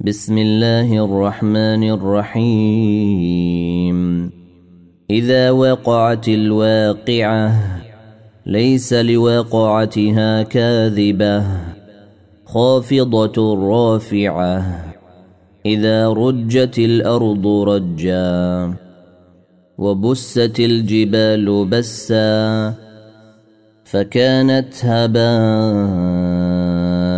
بسم الله الرحمن الرحيم. إذا وقعت الواقعة ليس لوقعتها كاذبة. خافضة رافعة. إذا رجت الأرض رجا. وبست الجبال بسا. فكانت هباء.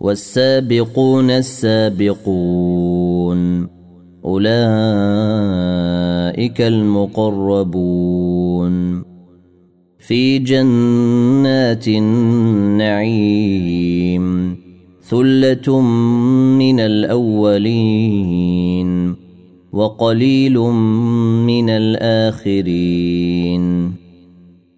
والسابقون السابقون. أولئك المقربون. في جنات النعيم ثلة من الأولين وقليل من الآخرين.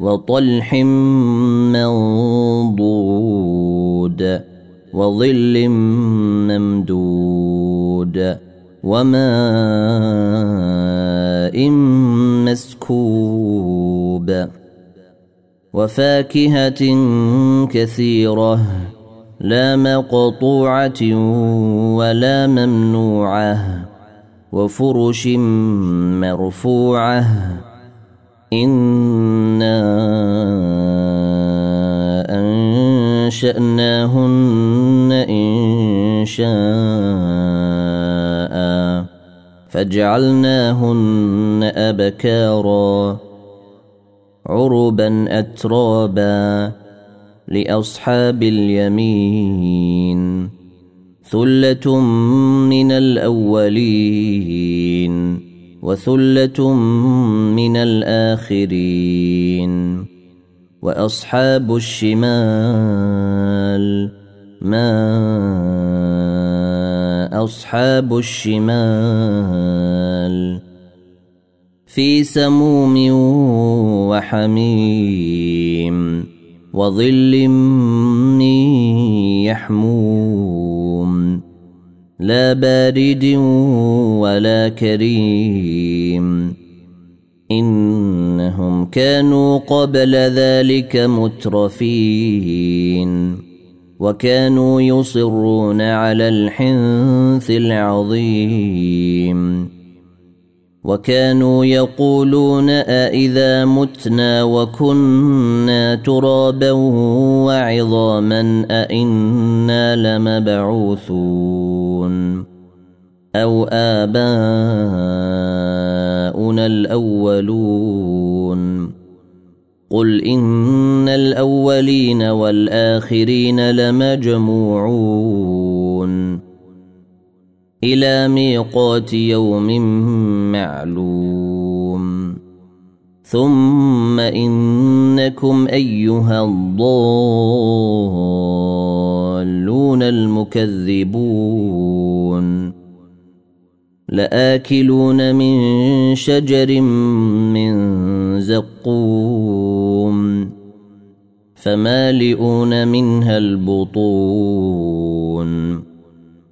وطلح منضود وظل ممدود وماء مسكوب وفاكهة كثيرة لا مقطوعة ولا ممنوعة وفرش مرفوعة أنا انشاناهن ان شاء فجعلناهن ابكارا عربا اترابا لاصحاب اليمين ثله من الاولين وثلة من الآخرين وأصحاب الشمال ما أصحاب الشمال في سموم وحميم وظل من يحموم لا بارد ولا كريم. إنهم كانوا قبل ذلك مترفين. وكانوا يصرون على الحنث العظيم. وكانوا يقولون أإذا متنا وكنا ترابا وعظاما أإنا لمبعوثون أو آباؤنا الأولون قل إن الأولين والآخرين لمجموعون إلى ميقات يوم معلوم. ثم إنكم أيها الضالون المكذبون. لآكلون من شجر من زقوم. فمالئون منها البطون.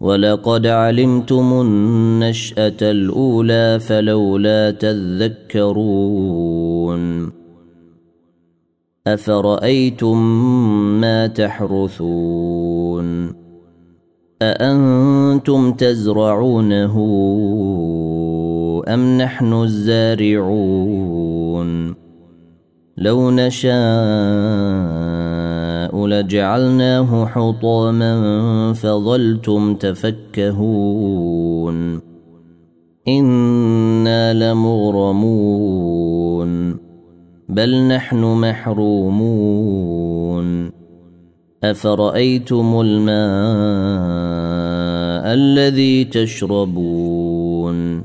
ولقد علمتم النشأة الأولى فلولا تذكرون. أفرأيتم ما تحرثون؟ أأنتم تزرعونه أم نحن الزارعون؟ لو نشاء لجعلناه حطاما فظلتم تفكهون. إنا لمغرمون. بل نحن محرومون. أفرأيتم الماء الذي تشربون؟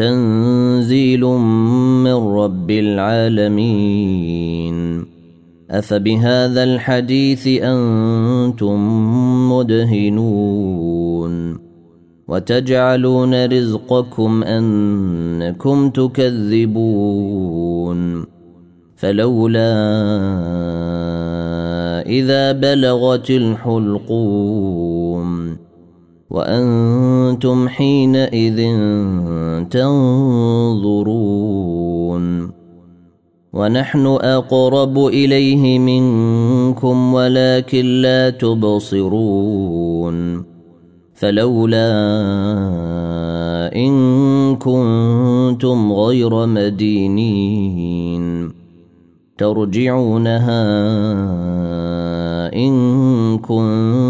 تنزيل من رب العالمين. أفبهذا الحديث أنتم مدهنون. وتجعلون رزقكم أنكم تكذبون. فلولا إذا بلغت الحلقوم وأنتم حينئذ تنظرون. ونحن أقرب إليه منكم ولكن لا تبصرون. فلولا إن كنتم غير مدينين. ترجعونها إن كنتم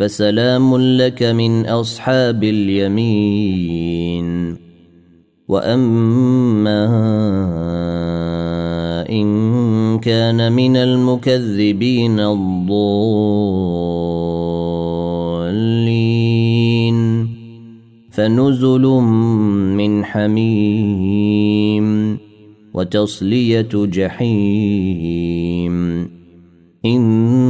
فسلام لك من أصحاب اليمين. وأما إن كان من المكذبين الضالين. فنزل من حميم وتصلية جحيم. إن